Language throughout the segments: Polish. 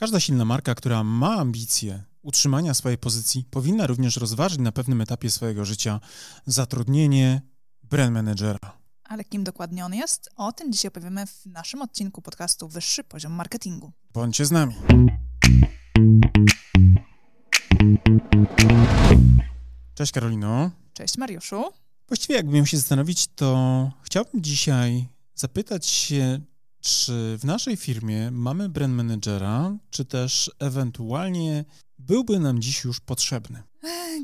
Każda silna marka, która ma ambicje utrzymania swojej pozycji, powinna również rozważyć na pewnym etapie swojego życia zatrudnienie brand managera. Ale kim dokładnie on jest? O tym dzisiaj opowiemy w naszym odcinku podcastu Wyższy Poziom Marketingu. Bądźcie z nami. Cześć Karolino. Cześć Mariuszu. Właściwie jakbym miał się zastanowić, to chciałbym dzisiaj zapytać się, czy w naszej firmie mamy brand managera, czy też ewentualnie byłby nam dziś już potrzebny?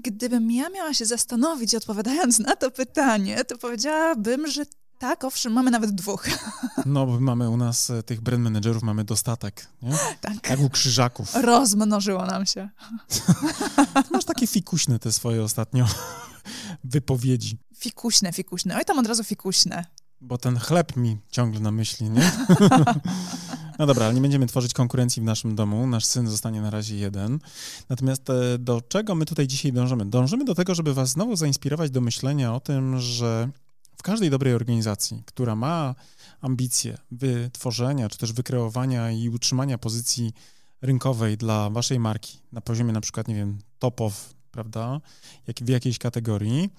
Gdybym ja miała się zastanowić, odpowiadając na to pytanie, to powiedziałabym, że tak, owszem, mamy nawet dwóch. No, bo mamy u nas e, tych brand managerów, mamy dostatek, nie? Tak. Jak u krzyżaków. Rozmnożyło nam się. masz takie fikuśne te swoje ostatnio wypowiedzi. Fikuśne, fikuśne. Oj, tam od razu fikuśne. Bo ten chleb mi ciągle na myśli, nie? No dobra, ale nie będziemy tworzyć konkurencji w naszym domu. Nasz syn zostanie na razie jeden. Natomiast e, do czego my tutaj dzisiaj dążymy? Dążymy do tego, żeby was znowu zainspirować do myślenia o tym, że w każdej dobrej organizacji, która ma ambicje wytworzenia, czy też wykreowania i utrzymania pozycji rynkowej dla waszej marki na poziomie na przykład, nie wiem, topow, prawda, jak w jakiejś kategorii,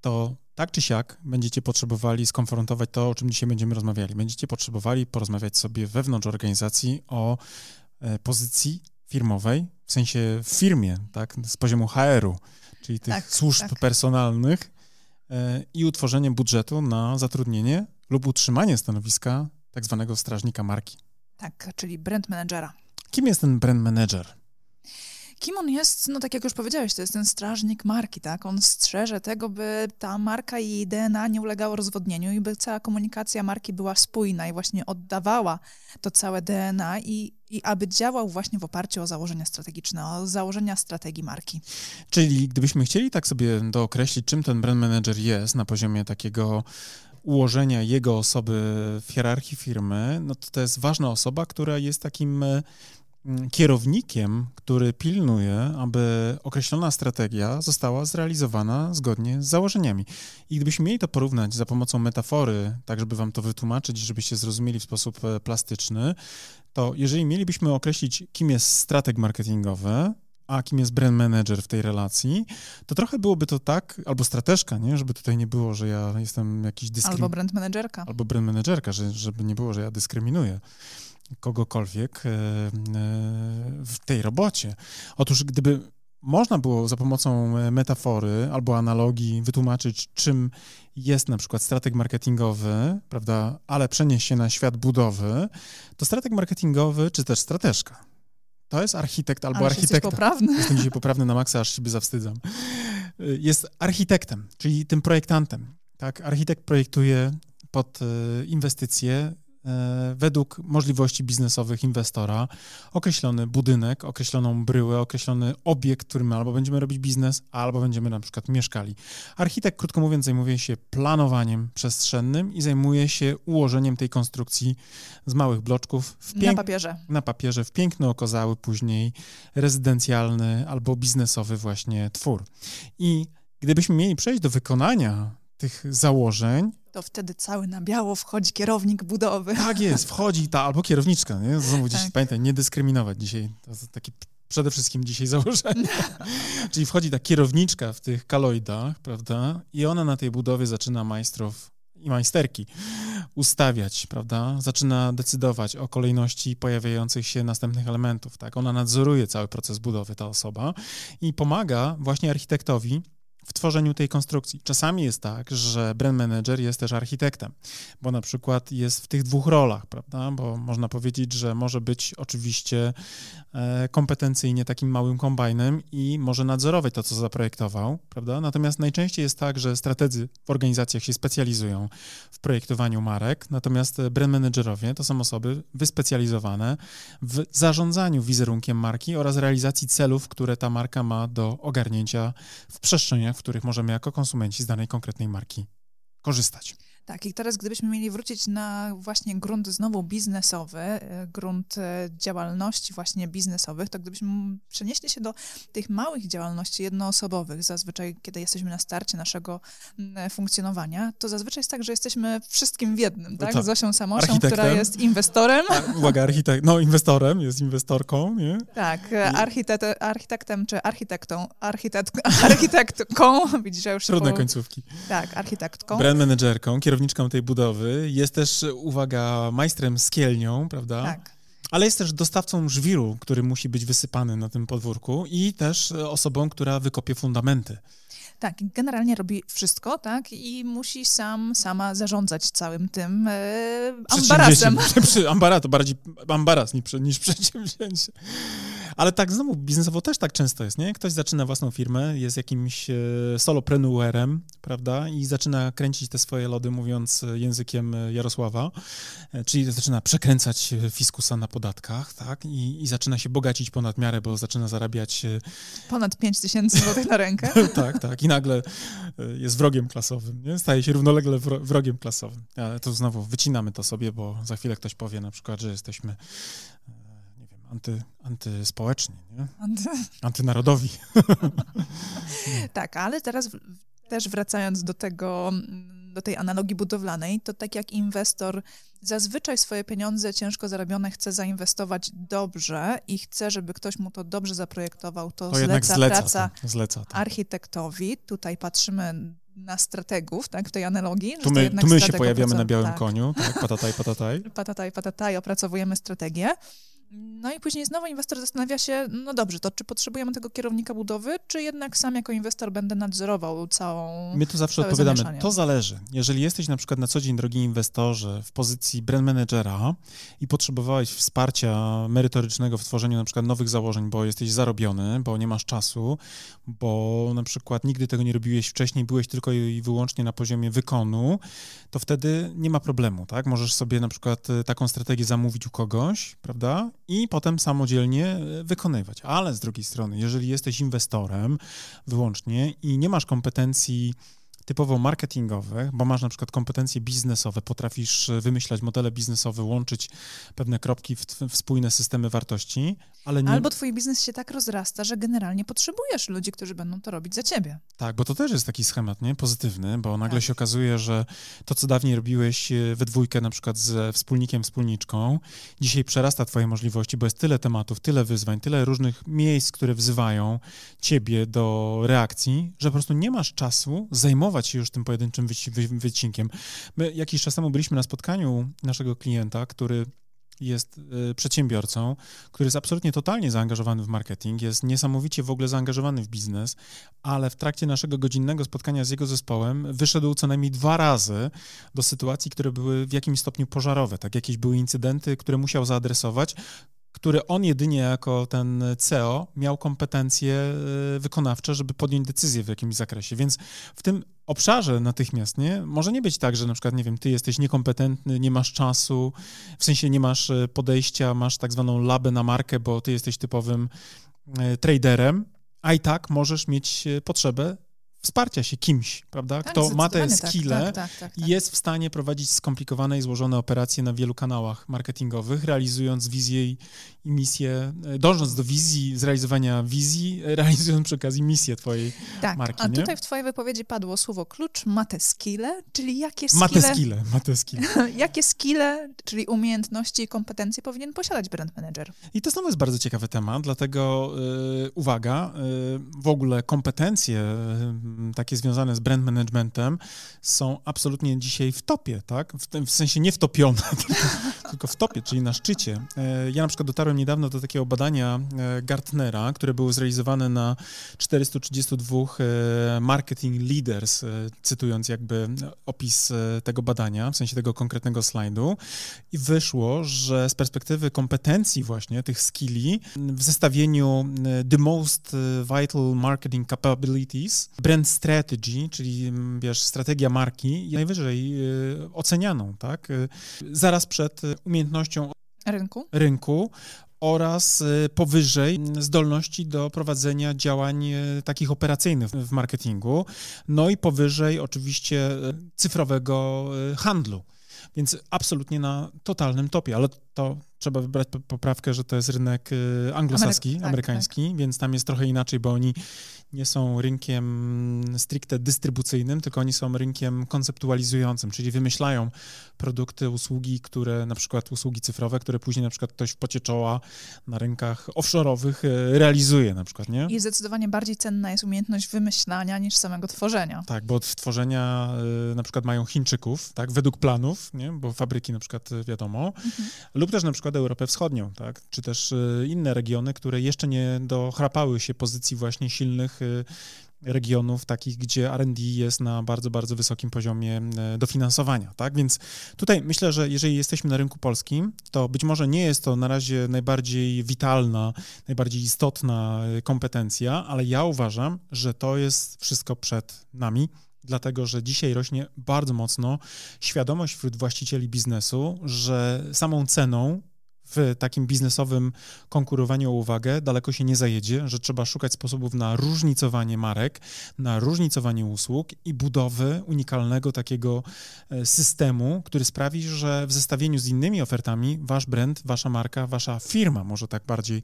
to tak czy siak będziecie potrzebowali skonfrontować to, o czym dzisiaj będziemy rozmawiali. Będziecie potrzebowali porozmawiać sobie wewnątrz organizacji o e, pozycji firmowej, w sensie w firmie, tak, z poziomu HR-u, czyli tych tak, służb tak. personalnych e, i utworzenie budżetu na zatrudnienie lub utrzymanie stanowiska tak zwanego strażnika marki. Tak, czyli brand managera. Kim jest ten brand manager? Kim on jest? No tak jak już powiedziałeś, to jest ten strażnik marki, tak? On strzeże tego, by ta marka i jej DNA nie ulegało rozwodnieniu i by cała komunikacja marki była spójna i właśnie oddawała to całe DNA i, i aby działał właśnie w oparciu o założenia strategiczne, o założenia strategii marki. Czyli gdybyśmy chcieli tak sobie dookreślić, czym ten brand manager jest na poziomie takiego ułożenia jego osoby w hierarchii firmy, no to to jest ważna osoba, która jest takim Mm, kierownikiem, który pilnuje, aby określona strategia została zrealizowana zgodnie z założeniami. I gdybyśmy mieli to porównać za pomocą metafory, tak żeby wam to wytłumaczyć, żebyście zrozumieli w sposób e, plastyczny, to jeżeli mielibyśmy określić, kim jest strateg marketingowy, a kim jest brand manager w tej relacji, to trochę byłoby to tak, albo strateżka, nie? żeby tutaj nie było, że ja jestem jakiś dyskryminator. Albo brand managerka. Albo brand managerka, że, żeby nie było, że ja dyskryminuję kogokolwiek e, e, w tej robocie. Otóż gdyby można było za pomocą metafory albo analogii wytłumaczyć, czym jest na przykład strateg marketingowy, prawda, ale przenieść się na świat budowy, to strateg marketingowy, czy też strateżka, to jest architekt albo ale architekta. poprawny. Jestem dzisiaj poprawny na maksa, aż siebie zawstydzam. Jest architektem, czyli tym projektantem. Tak, architekt projektuje pod e, inwestycje E, według możliwości biznesowych inwestora określony budynek, określoną bryłę, określony obiekt, którym albo będziemy robić biznes, albo będziemy na przykład mieszkali. Architekt, krótko mówiąc, zajmuje się planowaniem przestrzennym i zajmuje się ułożeniem tej konstrukcji z małych bloczków na papierze. Na papierze, w piękny, okazały później rezydencjalny albo biznesowy właśnie twór. I gdybyśmy mieli przejść do wykonania tych założeń, to wtedy cały na biało wchodzi kierownik budowy. Tak jest, wchodzi ta albo kierowniczka, nie? Znowu tak. pamiętaj, nie dyskryminować dzisiaj. To jest takie przede wszystkim dzisiaj założenie. Czyli wchodzi ta kierowniczka w tych kaloidach, prawda? I ona na tej budowie zaczyna majstrów i majsterki ustawiać, prawda? Zaczyna decydować o kolejności pojawiających się następnych elementów, tak? Ona nadzoruje cały proces budowy, ta osoba i pomaga właśnie architektowi w tworzeniu tej konstrukcji. Czasami jest tak, że brand manager jest też architektem, bo na przykład jest w tych dwóch rolach, prawda? Bo można powiedzieć, że może być oczywiście e, kompetencyjnie takim małym kombajnem i może nadzorować to, co zaprojektował, prawda? Natomiast najczęściej jest tak, że strategzy w organizacjach się specjalizują w projektowaniu marek, natomiast brand managerowie to są osoby wyspecjalizowane w zarządzaniu wizerunkiem marki oraz realizacji celów, które ta marka ma do ogarnięcia w przestrzeniach w których możemy jako konsumenci z danej konkretnej marki korzystać. Tak, i teraz gdybyśmy mieli wrócić na właśnie grunt znowu biznesowy, e, grunt e, działalności właśnie biznesowych, to gdybyśmy przenieśli się do tych małych działalności jednoosobowych, zazwyczaj kiedy jesteśmy na starcie naszego funkcjonowania, to zazwyczaj jest tak, że jesteśmy wszystkim w jednym, tak? tak. Osią Samoszą, która jest inwestorem. Uwaga, architekt, no inwestorem, jest inwestorką, nie? Tak, architekt, architektem czy architektą, architekt, architektką, widzisz, ja już Trudne po... końcówki. Tak, architektką. Brand managerką, kierowniczką tej budowy, jest też, uwaga, majstrem skielnią, prawda? Tak. Ale jest też dostawcą żwiru, który musi być wysypany na tym podwórku i też osobą, która wykopie fundamenty. Tak, generalnie robi wszystko, tak, i musi sam, sama zarządzać całym tym e, ambarasem. Ambara to bardziej ambaras niż, niż przedsięwzięcie. Ale tak znowu biznesowo też tak często jest, nie? Ktoś zaczyna własną firmę, jest jakimś e, soloprenuerem, prawda? I zaczyna kręcić te swoje lody, mówiąc językiem Jarosława, e, czyli zaczyna przekręcać fiskusa na podatkach, tak? I, i zaczyna się bogacić ponad miarę, bo zaczyna zarabiać... E, ponad 5 tysięcy złotych na rękę. tak, tak. I nagle jest wrogiem klasowym, nie? Staje się równolegle wrogiem klasowym. Ale to znowu wycinamy to sobie, bo za chwilę ktoś powie na przykład, że jesteśmy anty, antyspołeczni, nie? Anty... Antynarodowi. tak, ale teraz też wracając do tego, do tej analogii budowlanej, to tak jak inwestor zazwyczaj swoje pieniądze ciężko zarobione chce zainwestować dobrze i chce, żeby ktoś mu to dobrze zaprojektował, to, to zleca, zleca praca zleca architektowi. Tutaj patrzymy na strategów, tak, w tej analogii. Tu my, tu my się pojawiamy na białym tak. koniu, tak, patataj, patataj. Patataj, patataj, opracowujemy strategię. No i później znowu inwestor zastanawia się, no dobrze, to czy potrzebujemy tego kierownika budowy, czy jednak sam jako inwestor będę nadzorował całą. My tu zawsze odpowiadamy, to zależy. Jeżeli jesteś na przykład na co dzień, drogi inwestorze, w pozycji brand managera i potrzebowałeś wsparcia merytorycznego w tworzeniu na przykład nowych założeń, bo jesteś zarobiony, bo nie masz czasu, bo na przykład nigdy tego nie robiłeś wcześniej, byłeś tylko i wyłącznie na poziomie wykonu, to wtedy nie ma problemu, tak? Możesz sobie na przykład e, taką strategię zamówić u kogoś, prawda? I potem samodzielnie e, wykonywać. Ale z drugiej strony, jeżeli jesteś inwestorem wyłącznie i nie masz kompetencji typowo marketingowych, bo masz na przykład kompetencje biznesowe, potrafisz e, wymyślać modele biznesowe, łączyć pewne kropki w, w spójne systemy wartości, ale nie... Albo twój biznes się tak rozrasta, że generalnie potrzebujesz ludzi, którzy będą to robić za ciebie. Tak, bo to też jest taki schemat, nie? Pozytywny, bo nagle tak. się okazuje, że to, co dawniej robiłeś e, we dwójkę na przykład ze wspólnikiem, wspólniczką, dzisiaj przerasta twoje możliwości, bo jest tyle tematów, tyle wyzwań, tyle różnych miejsc, które wzywają ciebie do reakcji, że po prostu nie masz czasu zajmować się już tym pojedynczym wycinkiem. My jakiś czas temu byliśmy na spotkaniu naszego klienta, który jest y, przedsiębiorcą, który jest absolutnie totalnie zaangażowany w marketing, jest niesamowicie w ogóle zaangażowany w biznes, ale w trakcie naszego godzinnego spotkania z jego zespołem wyszedł co najmniej dwa razy do sytuacji, które były w jakimś stopniu pożarowe, tak jakieś były incydenty, które musiał zaadresować, które on jedynie jako ten CEO miał kompetencje y, wykonawcze, żeby podjąć decyzję w jakimś zakresie. Więc w tym obszarze natychmiast, nie? Może nie być tak, że na przykład, nie wiem, ty jesteś niekompetentny, nie masz czasu, w sensie nie masz y, podejścia, masz tak zwaną labę na markę, bo ty jesteś typowym y, traderem, a i tak możesz mieć potrzebę wsparcia się kimś, prawda? Tak, Kto ma te tak, skille tak, tak, tak, i jest w stanie prowadzić skomplikowane i złożone operacje na wielu kanałach marketingowych, realizując wizję i, misję, e, dążąc do wizji, zrealizowania wizji, realizując przy okazji misję twojej tak, marki. A nie? tutaj w twojej wypowiedzi padło słowo klucz, ma te skille, czyli jakie skille... Ma te skille, ma te skille. jakie skille, czyli umiejętności i kompetencje powinien posiadać brand manager? I to znowu jest bardzo ciekawy temat, dlatego yy, uwaga, yy, w ogóle kompetencje takie związane z brand managementem są absolutnie dzisiaj w topie, tak? W, tym, w sensie nie wtopione, tylko, tylko w topie, czyli na szczycie. E, ja na przykład dotarłem niedawno do takiego badania e, Gartnera, które było zrealizowane na 432 e, marketing leaders, cytując jakby opis tego badania, w sensie tego konkretnego slajdu i wyszło, że z perspektywy kompetencji właśnie, tych skilli, w zestawieniu the most vital marketing capabilities, brand brand strategy, czyli mm, wiesz, strategia marki, najwyżej y, ocenianą, tak? Y, zaraz przed umiejętnością rynku, rynku oraz y, powyżej zdolności do prowadzenia działań y, takich operacyjnych w marketingu, no i powyżej oczywiście y, cyfrowego handlu. Więc absolutnie na totalnym topie, ale to trzeba wybrać poprawkę, że to jest rynek anglosaski, Amery tak, amerykański, tak. więc tam jest trochę inaczej, bo oni nie są rynkiem stricte dystrybucyjnym, tylko oni są rynkiem konceptualizującym, czyli wymyślają produkty, usługi, które na przykład usługi cyfrowe, które później na przykład ktoś w pocie czoła na rynkach offshore'owych e, realizuje na przykład, nie? I zdecydowanie bardziej cenna jest umiejętność wymyślania niż samego tworzenia. Tak, bo od tworzenia e, na przykład mają Chińczyków, tak, według planów, nie? bo fabryki na przykład wiadomo, mhm. lub też na przykład Europę Wschodnią, tak, czy też inne regiony, które jeszcze nie dochrapały się pozycji właśnie silnych Y, regionów takich, gdzie R&D jest na bardzo, bardzo wysokim poziomie y, dofinansowania, tak? Więc tutaj myślę, że jeżeli jesteśmy na rynku polskim, to być może nie jest to na razie najbardziej witalna, najbardziej istotna y, kompetencja, ale ja uważam, że to jest wszystko przed nami, dlatego że dzisiaj rośnie bardzo mocno świadomość wśród właścicieli biznesu, że samą ceną w takim biznesowym konkurowaniu o uwagę daleko się nie zajedzie, że trzeba szukać sposobów na różnicowanie marek, na różnicowanie usług i budowy unikalnego takiego e, systemu, który sprawi, że w zestawieniu z innymi ofertami wasz brand, wasza marka, wasza firma, może tak bardziej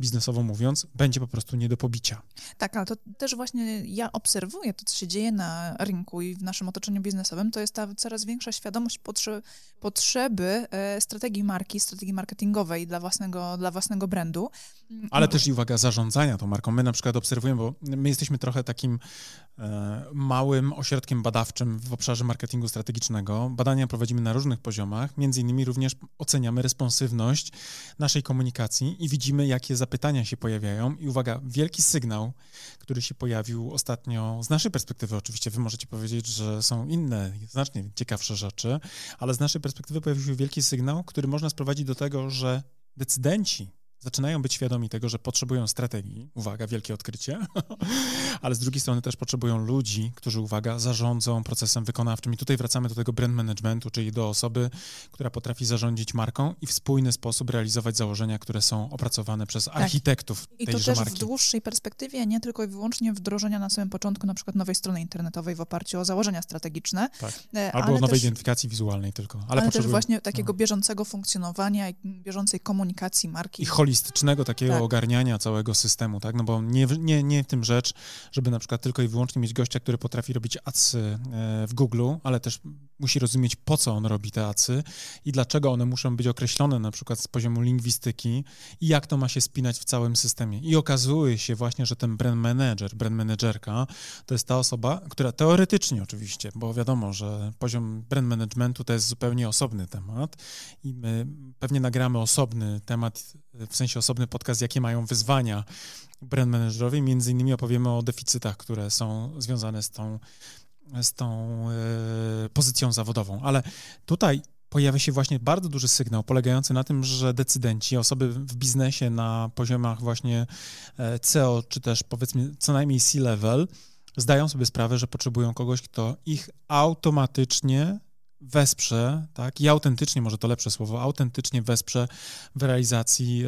biznesowo mówiąc, będzie po prostu nie do pobicia. Tak, ale to też właśnie ja obserwuję to, co się dzieje na rynku i w naszym otoczeniu biznesowym, to jest ta coraz większa świadomość potrze potrzeby e, strategii marki, strategii marketingu marketingowej dla własnego, dla własnego brandu. Ale też i uwaga, zarządzania tą marką. My na przykład obserwujemy, bo my jesteśmy trochę takim e, małym ośrodkiem badawczym w obszarze marketingu strategicznego. Badania prowadzimy na różnych poziomach, między innymi również oceniamy responsywność naszej komunikacji i widzimy, jakie zapytania się pojawiają. I uwaga, wielki sygnał, który się pojawił ostatnio, z naszej perspektywy oczywiście, wy możecie powiedzieć, że są inne, znacznie ciekawsze rzeczy, ale z naszej perspektywy pojawił się wielki sygnał, który można sprowadzić do tego, że decydenci zaczynają być świadomi tego, że potrzebują strategii, uwaga, wielkie odkrycie, ale z drugiej strony też potrzebują ludzi, którzy, uwaga, zarządzą procesem wykonawczym. I tutaj wracamy do tego brand managementu, czyli do osoby, która potrafi zarządzić marką i w spójny sposób realizować założenia, które są opracowane przez tak. architektów I to też marki. w dłuższej perspektywie, nie tylko i wyłącznie wdrożenia na samym początku na przykład nowej strony internetowej w oparciu o założenia strategiczne. Tak. E, Albo nowej też, identyfikacji wizualnej tylko. Ale, ale też właśnie takiego no. bieżącego funkcjonowania i bieżącej komunikacji marki. I holistycznego takiego tak. ogarniania całego systemu, tak? No bo nie, nie, nie w tym rzecz, żeby na przykład tylko i wyłącznie mieć gościa, który potrafi robić adsy e, w Google, ale też musi rozumieć, po co on robi te adsy i dlaczego one muszą być określone na przykład z poziomu lingwistyki i jak to ma się spinać w całym systemie. I okazuje się właśnie, że ten brand manager, brand managerka to jest ta osoba, która teoretycznie oczywiście, bo wiadomo, że poziom brand managementu to jest zupełnie osobny temat i my pewnie nagramy osobny temat w sensie osobny podcast, jakie mają wyzwania brand managerowie. Między innymi opowiemy o deficytach, które są związane z tą, z tą e, pozycją zawodową. Ale tutaj pojawia się właśnie bardzo duży sygnał polegający na tym, że decydenci, osoby w biznesie na poziomach właśnie e, CEO, czy też powiedzmy co najmniej C-level, zdają sobie sprawę, że potrzebują kogoś, kto ich automatycznie wesprze, tak, i autentycznie, może to lepsze słowo, autentycznie wesprze w realizacji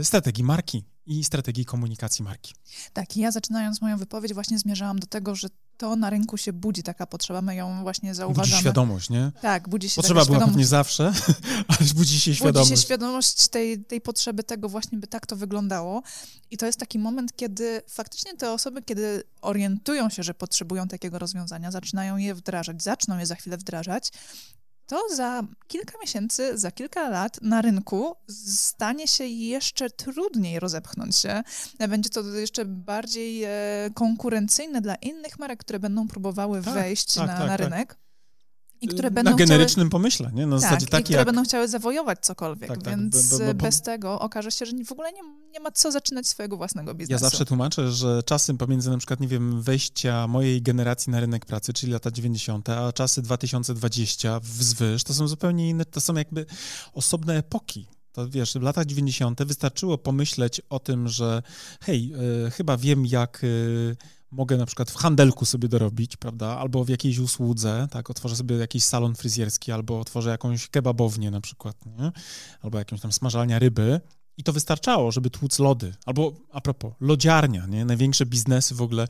e, strategii marki i strategii komunikacji marki. Tak, i ja zaczynając moją wypowiedź właśnie zmierzałam do tego, że to na rynku się budzi taka potrzeba, my ją właśnie zauważamy. Budzi świadomość, nie? Tak, budzi się Potrzeba była pewnie zawsze, ale budzi się świadomość. Budzi się świadomość tej, tej potrzeby tego właśnie, by tak to wyglądało. I to jest taki moment, kiedy faktycznie te osoby, kiedy orientują się, że potrzebują takiego rozwiązania, zaczynają je wdrażać, zaczną je za chwilę wdrażać, to za kilka miesięcy, za kilka lat na rynku stanie się jeszcze trudniej rozepchnąć się. Będzie to jeszcze bardziej e, konkurencyjne dla innych marek, które będą próbowały tak, wejść tak, na, tak, na tak. rynek. I które będą na generycznym chciały, pomyśle, nie? Na tak, zasadzie takiej, które jak... będą chciały zawojować cokolwiek, tak, tak, więc bo, bo, bo, bez tego okaże się, że w ogóle nie, nie ma co zaczynać swojego własnego biznesu. Ja zawsze tłumaczę, że czasy pomiędzy na przykład, nie wiem, wejścia mojej generacji na rynek pracy, czyli lata 90., a czasy 2020 wzwyż, to są zupełnie inne, to są jakby osobne epoki. To wiesz, w latach 90. wystarczyło pomyśleć o tym, że hej, y, chyba wiem, jak y, mogę na przykład w handelku sobie dorobić, prawda, albo w jakiejś usłudze, tak, otworzę sobie jakiś salon fryzjerski, albo otworzę jakąś kebabownię na przykład, nie? albo jakąś tam smażalnia ryby I to wystarczało, żeby tłuc lody. Albo a propos, lodziarnia, nie? Największe biznesy w ogóle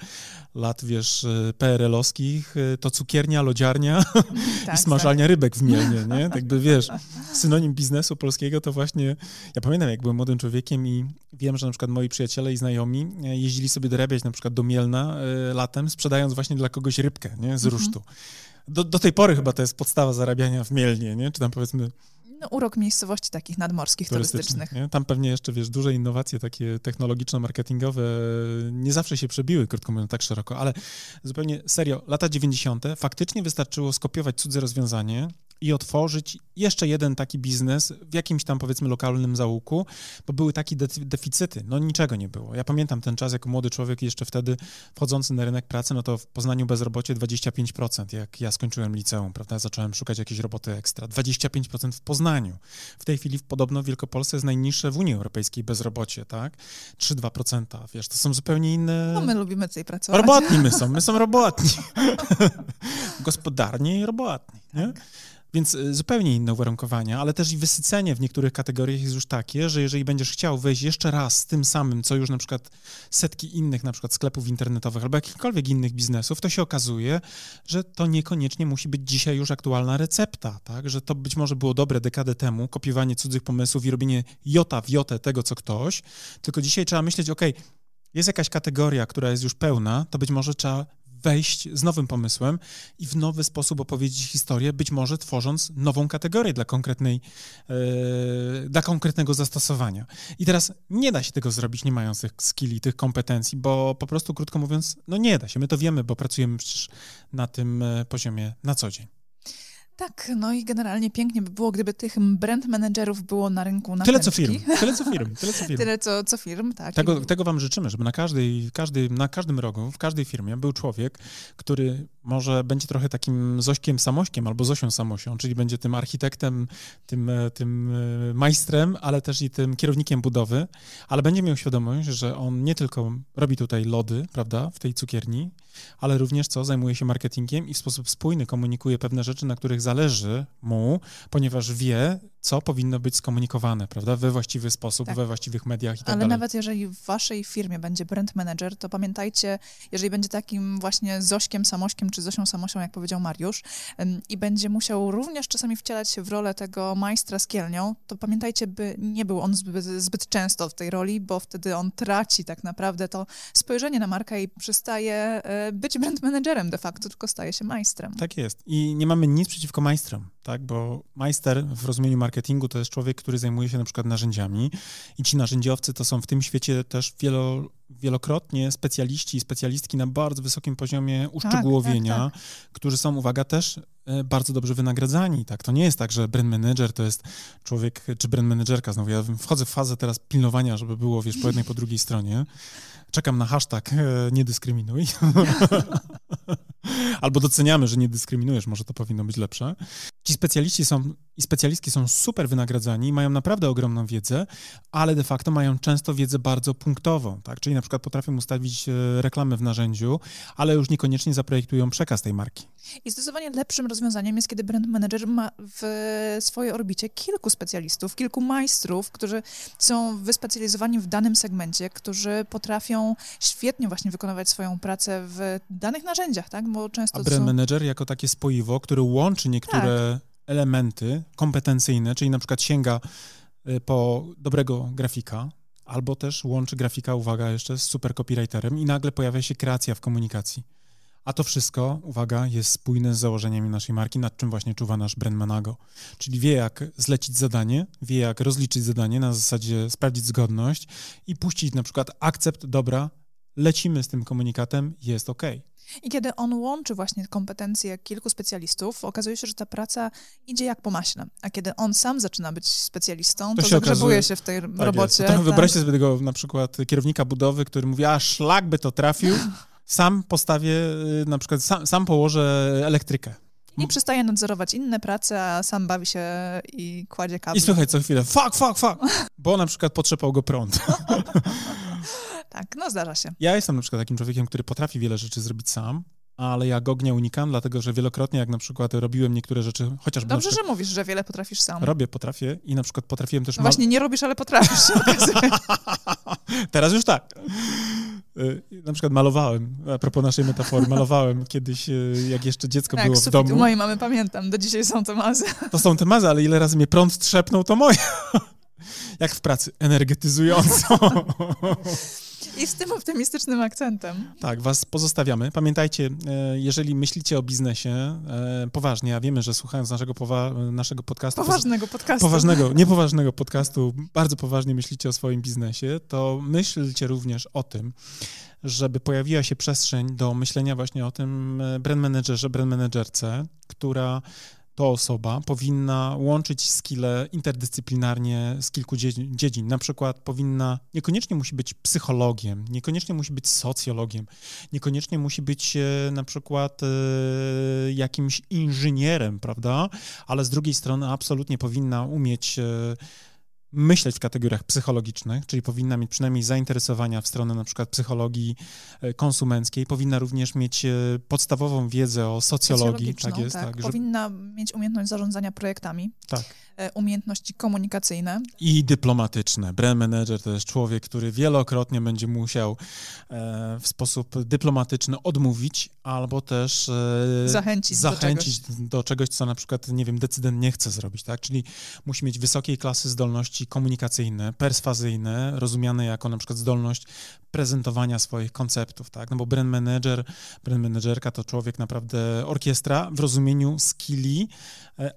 lat, wiesz, y, PRL-owskich y, to cukiernia, lodziarnia tak, i smażalnia tak. rybek w Mielnie, nie? Tak by, wiesz, synonim biznesu polskiego to właśnie... Ja pamiętam, jak byłem młodym człowiekiem i wiem, że na przykład moi przyjaciele i znajomi e, jeździli sobie dorabiać na przykład do Mielna y, latem, sprzedając właśnie dla kogoś rybkę, nie? Z mhm. rusztu. Do, do tej pory chyba to jest podstawa zarabiania w Mielnie, nie? Czy tam powiedzmy no, urok miejscowości takich nadmorskich, turystycznych. Nie? Tam pewnie jeszcze, wiesz, duże innowacje takie technologiczno-marketingowe nie zawsze się przebiły, krótko mówiąc, tak szeroko, ale zupełnie serio, lata 90. faktycznie wystarczyło skopiować cudze rozwiązanie i otworzyć jeszcze jeden taki biznes w jakimś tam powiedzmy lokalnym załuku, bo były takie deficyty. No niczego nie było. Ja pamiętam ten czas jako młody człowiek jeszcze wtedy wchodzący na rynek pracy, no to w Poznaniu bezrobocie 25%, jak ja skończyłem liceum, prawda, zacząłem szukać jakiejś roboty ekstra. 25% w Poznaniu. W tej chwili podobno w Wielkopolsce jest najniższe w Unii Europejskiej bezrobocie, tak? 3-2%, wiesz, to są zupełnie inne... No my lubimy tutaj pracować. Robotni my są, my są robotni. Gospodarni i robotni, nie? Tak. Więc y, zupełnie inne uwarunkowania, ale też i wysycenie w niektórych kategoriach jest już takie, że jeżeli będziesz chciał wejść jeszcze raz z tym samym, co już na przykład setki innych na przykład sklepów internetowych albo jakichkolwiek innych biznesów, to się okazuje, że to niekoniecznie musi być dzisiaj już aktualna recepta, tak? Że to być może było dobre dekadę temu, kopiowanie cudzych pomysłów i robienie jota w jotę tego, co ktoś, tylko dzisiaj trzeba myśleć, ok, jest jakaś kategoria, która jest już pełna, to być może trzeba wejść z nowym pomysłem i w nowy sposób opowiedzieć historię, być może tworząc nową kategorię dla, konkretnej, yy, dla konkretnego zastosowania. I teraz nie da się tego zrobić, nie mając tych skilli, tych kompetencji, bo po prostu, krótko mówiąc, no nie da się. My to wiemy, bo pracujemy przecież na tym e, poziomie na co dzień. Tak, no i generalnie pięknie by było, gdyby tych brand managerów było na rynku na Tyle co firm, tyle co firm, tyle co firm. tyle co, co firm, tak. Tego, tego wam życzymy, żeby na, każdej, każdy, na każdym rogu, w każdej firmie był człowiek, który może będzie trochę takim Zośkiem Samośkiem albo Zosią Samosią, czyli będzie tym architektem, tym, e, tym e, majstrem, ale też i tym kierownikiem budowy, ale będzie miał świadomość, że on nie tylko robi tutaj lody, prawda, w tej cukierni, ale również co, zajmuje się marketingiem i w sposób spójny komunikuje pewne rzeczy, na których zależy mu, ponieważ wie, co powinno być skomunikowane, prawda, we właściwy sposób, tak. we właściwych mediach i tak Ale dalej. nawet jeżeli w waszej firmie będzie brand manager, to pamiętajcie, jeżeli będzie takim właśnie Zośkiem Samośkiem czy Zosią Samosią, jak powiedział Mariusz, i będzie musiał również czasami wcielać się w rolę tego majstra z kielnią, to pamiętajcie, by nie był on zbyt, zbyt często w tej roli, bo wtedy on traci tak naprawdę to spojrzenie na markę i przestaje e, być brand managerem de facto, tylko staje się majstrem. Tak jest. I nie mamy nic przeciwko majstrom, tak, bo majster w rozumieniu marketingu to jest człowiek, który zajmuje się na przykład narzędziami i ci narzędziowcy to są w tym świecie też wielo, wielokrotnie specjaliści i specjalistki na bardzo wysokim poziomie uszczegółowienia, tak, tak, tak. którzy są, uwaga, też e, bardzo dobrze wynagradzani. Tak, to nie jest tak, że brand manager to jest człowiek, czy brand managerka, znowu ja wchodzę w fazę teraz pilnowania, żeby było, wiesz, po jednej, po drugiej stronie. Czekam na hashtag e, nie dyskryminuj. Albo doceniamy, że nie dyskryminujesz, może to powinno być lepsze. Ci specjaliści są i specjalistki są super wynagradzani, mają naprawdę ogromną wiedzę, ale de facto mają często wiedzę bardzo punktową, tak? Czyli na przykład potrafią ustawić e, reklamę w narzędziu, ale już niekoniecznie zaprojektują przekaz tej marki. I zdecydowanie lepszym rozwiązaniem jest, kiedy brand manager ma w swojej orbicie kilku specjalistów, kilku majstrów, którzy są wyspecjalizowani w danym segmencie, którzy potrafią świetnie właśnie wykonywać swoją pracę w danych narzędziach, tak? Bo często A brand są... manager jako takie spoiwo, które łączy niektóre tak elementy kompetencyjne, czyli na przykład sięga y, po dobrego grafika, albo też łączy grafika, uwaga, jeszcze z super copywriterem i nagle pojawia się kreacja w komunikacji. A to wszystko, uwaga, jest spójne z założeniami naszej marki, nad czym właśnie czuwa nasz brand manago. Czyli wie, jak zlecić zadanie, wie, jak rozliczyć zadanie, na zasadzie sprawdzić zgodność i puścić na przykład akcept, dobra, lecimy z tym komunikatem, jest ok. I kiedy on łączy właśnie kompetencje kilku specjalistów, okazuje się, że ta praca idzie jak po maśle. A kiedy on sam zaczyna być specjalistą, to, to się zagrzebuje się w tej tak robocie. Tak. Wyobraźcie sobie tego na przykład kierownika budowy, który mówi, a szlak by to trafił, sam postawię, y, na przykład sam, sam położę elektrykę. I przestaje nadzorować inne prace, a sam bawi się i kładzie kable. I słuchaj co chwilę, fuck, fuck, fuck, bo na przykład potrzepał go prąd. Tak, no zdarza się. Ja jestem na przykład takim człowiekiem, który potrafi wiele rzeczy zrobić sam, ale ja go nie unikam, dlatego że wielokrotnie, jak na przykład robiłem niektóre rzeczy, chociażby... Dobrze, przykład, że mówisz, że wiele potrafisz sam. Robię, potrafię i na przykład potrafiłem też... No właśnie, nie robisz, ale potrafisz, się okazuje. Teraz już tak. Y, na przykład malowałem, a propos naszej metafory, malowałem kiedyś, y, jak jeszcze dziecko tak, było w domu. mojej mamy pamiętam, do dzisiaj są te mazy. To są te mazy, ale ile razy mnie prąd trzepnął, to moje. Jak w pracy, energetyzująco. I z tym optymistycznym akcentem. Tak, was pozostawiamy. Pamiętajcie, e, jeżeli myślicie o biznesie e, poważnie, a wiemy, że słuchając naszego, powa- naszego podcastu... Poważnego podcastu. Poważnego, niepoważnego podcastu, bardzo poważnie myślicie o swoim biznesie, to myślcie również o tym, żeby pojawiła się przestrzeń do myślenia właśnie o tym e, brand managerze, brand managerce, która to osoba powinna łączyć skille interdyscyplinarnie z kilku dziedzin. Na przykład powinna, niekoniecznie musi być psychologiem, niekoniecznie musi być socjologiem, niekoniecznie musi być e, na przykład e, jakimś inżynierem, prawda? Ale z drugiej strony absolutnie powinna umieć e, myśleć w kategoriach psychologicznych, czyli powinna mieć przynajmniej zainteresowania w stronę na przykład psychologii e, konsumenckiej, powinna również mieć e, podstawową wiedzę o socjologii, tak jest. Tak, tak powinna że... mieć umiejętność zarządzania projektami. Tak. E, umiejętności komunikacyjne. I dyplomatyczne. Brand manager to jest człowiek, który wielokrotnie będzie musiał e, w sposób dyplomatyczny odmówić albo też e, zachęcić, zachęcić do, czegoś. do czegoś, co na przykład, nie wiem, decydent nie chce zrobić, tak? Czyli musi mieć wysokiej klasy zdolności komunikacyjne, perswazyjne, rozumiane jako na przykład zdolność prezentowania swoich konceptów, tak? No bo brand manager, brand managerka to człowiek naprawdę orkiestra w rozumieniu skilli,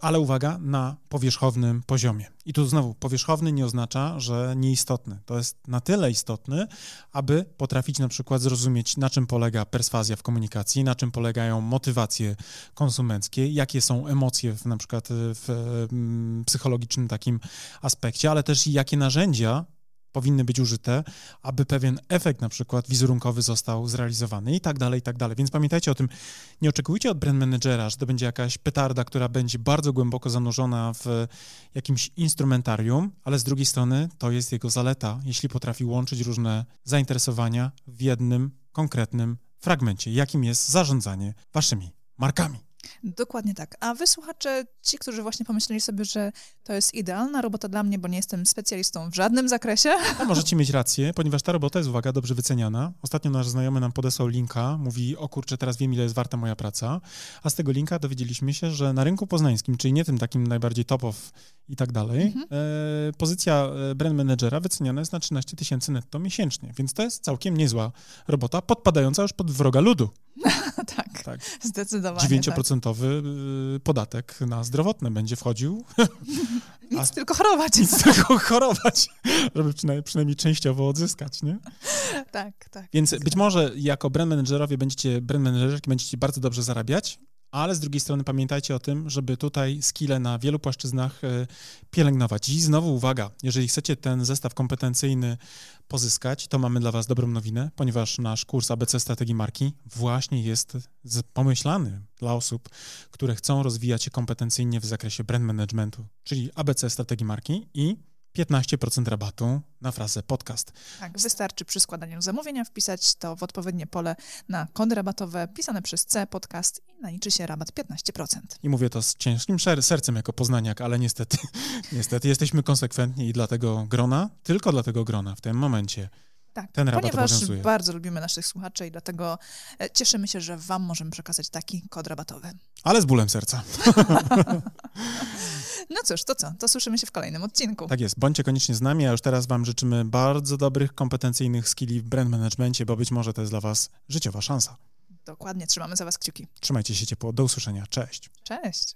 ale uwaga, na powierzchownym poziomie. I tu znowu, powierzchowny nie oznacza, że nieistotny. To jest na tyle istotny, aby potrafić na przykład zrozumieć, na czym polega perswazja w komunikacji, na czym polegają motywacje konsumenckie, jakie są emocje w, na przykład w mm, psychologicznym takim aspekcie, ale też jakie narzędzia powinny być użyte, aby pewien efekt na przykład wizerunkowy został zrealizowany i tak dalej, i tak dalej. Więc pamiętajcie o tym, nie oczekujcie od brand managera, że to będzie jakaś petarda, która będzie bardzo głęboko zanurzona w jakimś instrumentarium, ale z drugiej strony to jest jego zaleta, jeśli potrafi łączyć różne zainteresowania w jednym konkretnym fragmencie, jakim jest zarządzanie waszymi markami. Dokładnie tak. A wy słuchacze, ci, którzy właśnie pomyśleli sobie, że to jest idealna robota dla mnie, bo nie jestem specjalistą w żadnym zakresie. A możecie mieć rację, ponieważ ta robota jest, uwaga, dobrze wyceniana. Ostatnio nasz znajomy nam podesłał linka, mówi, o kurczę, teraz wiem, ile jest warta moja praca. A z tego linka dowiedzieliśmy się, że na rynku poznańskim, czyli nie tym takim najbardziej top of i tak dalej, mhm. e, pozycja e, brand managera wyceniana jest na 13 tysięcy netto miesięcznie, więc to jest całkiem niezła robota, podpadająca już pod wroga ludu. tak, tak, zdecydowanie. 9% tak. podatek na zdrowotne będzie wchodził. Nic tylko chorować. Nic tylko chorować, żeby przynajmniej, przynajmniej częściowo odzyskać, nie? Tak, tak. Więc być może jako brand managerowie będziecie, brand managerki będziecie bardzo dobrze zarabiać, ale z drugiej strony pamiętajcie o tym, żeby tutaj skille na wielu płaszczyznach e, pielęgnować. I znowu uwaga, jeżeli chcecie ten zestaw kompetencyjny pozyskać, to mamy dla Was dobrą nowinę, ponieważ nasz kurs ABC Strategii Marki właśnie jest pomyślany dla osób, które chcą rozwijać się kompetencyjnie w zakresie brand managementu, czyli ABC Strategii Marki i 15% rabatu na frazę podcast. Tak, wystarczy przy składaniu zamówienia wpisać to w odpowiednie pole na kody rabatowe pisane przez C podcast i naliczy się rabat 15%. I mówię to z ciężkim sercem jako poznaniak, ale niestety, niestety jesteśmy konsekwentni i dla tego grona, tylko dla tego grona w tym momencie tak, ten rabat ponieważ obowiązuje. bardzo lubimy naszych słuchaczy i dlatego e, cieszymy się, że Wam możemy przekazać taki kod rabatowy. Ale z bólem serca. no cóż, to co? To słyszymy się w kolejnym odcinku. Tak jest. Bądźcie koniecznie z nami, a już teraz Wam życzymy bardzo dobrych, kompetencyjnych skilli w brand managemencie, bo być może to jest dla Was życiowa szansa. Dokładnie, trzymamy za Was kciuki. Trzymajcie się ciepło. Do usłyszenia. Cześć. Cześć.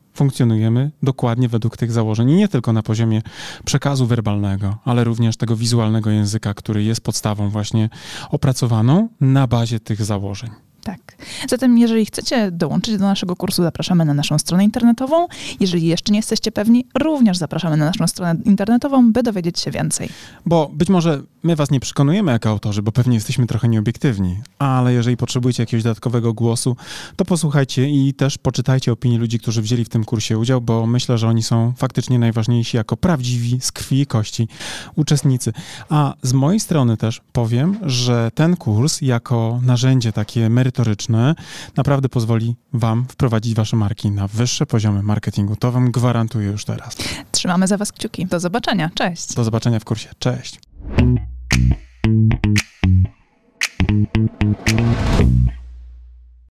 funkcjonujemy dokładnie według tych założeń i nie tylko na poziomie przekazu werbalnego, ale również tego wizualnego języka, który jest podstawą właśnie opracowaną na bazie tych założeń. Tak. Zatem, jeżeli chcecie dołączyć do naszego kursu, zapraszamy na naszą stronę internetową. Jeżeli jeszcze nie jesteście pewni, również zapraszamy na naszą stronę internetową, by dowiedzieć się więcej. Bo być może my was nie przekonujemy jako autorzy, bo pewnie jesteśmy trochę nieobiektywni, ale jeżeli potrzebujecie jakiegoś dodatkowego głosu, to posłuchajcie i też poczytajcie opinii ludzi, którzy wzięli w tym kursie udział, bo myślę, że oni są faktycznie najważniejsi jako prawdziwi z krwi i kości uczestnicy. A z mojej strony też powiem, że ten kurs jako narzędzie takie merytoryczne, merytoryczne naprawdę pozwoli Wam wprowadzić Wasze marki na wyższe poziomy marketingu. To Wam gwarantuję już teraz. Trzymamy za Was kciuki. Do zobaczenia. Cześć. Do zobaczenia w kursie. Cześć. Thank you.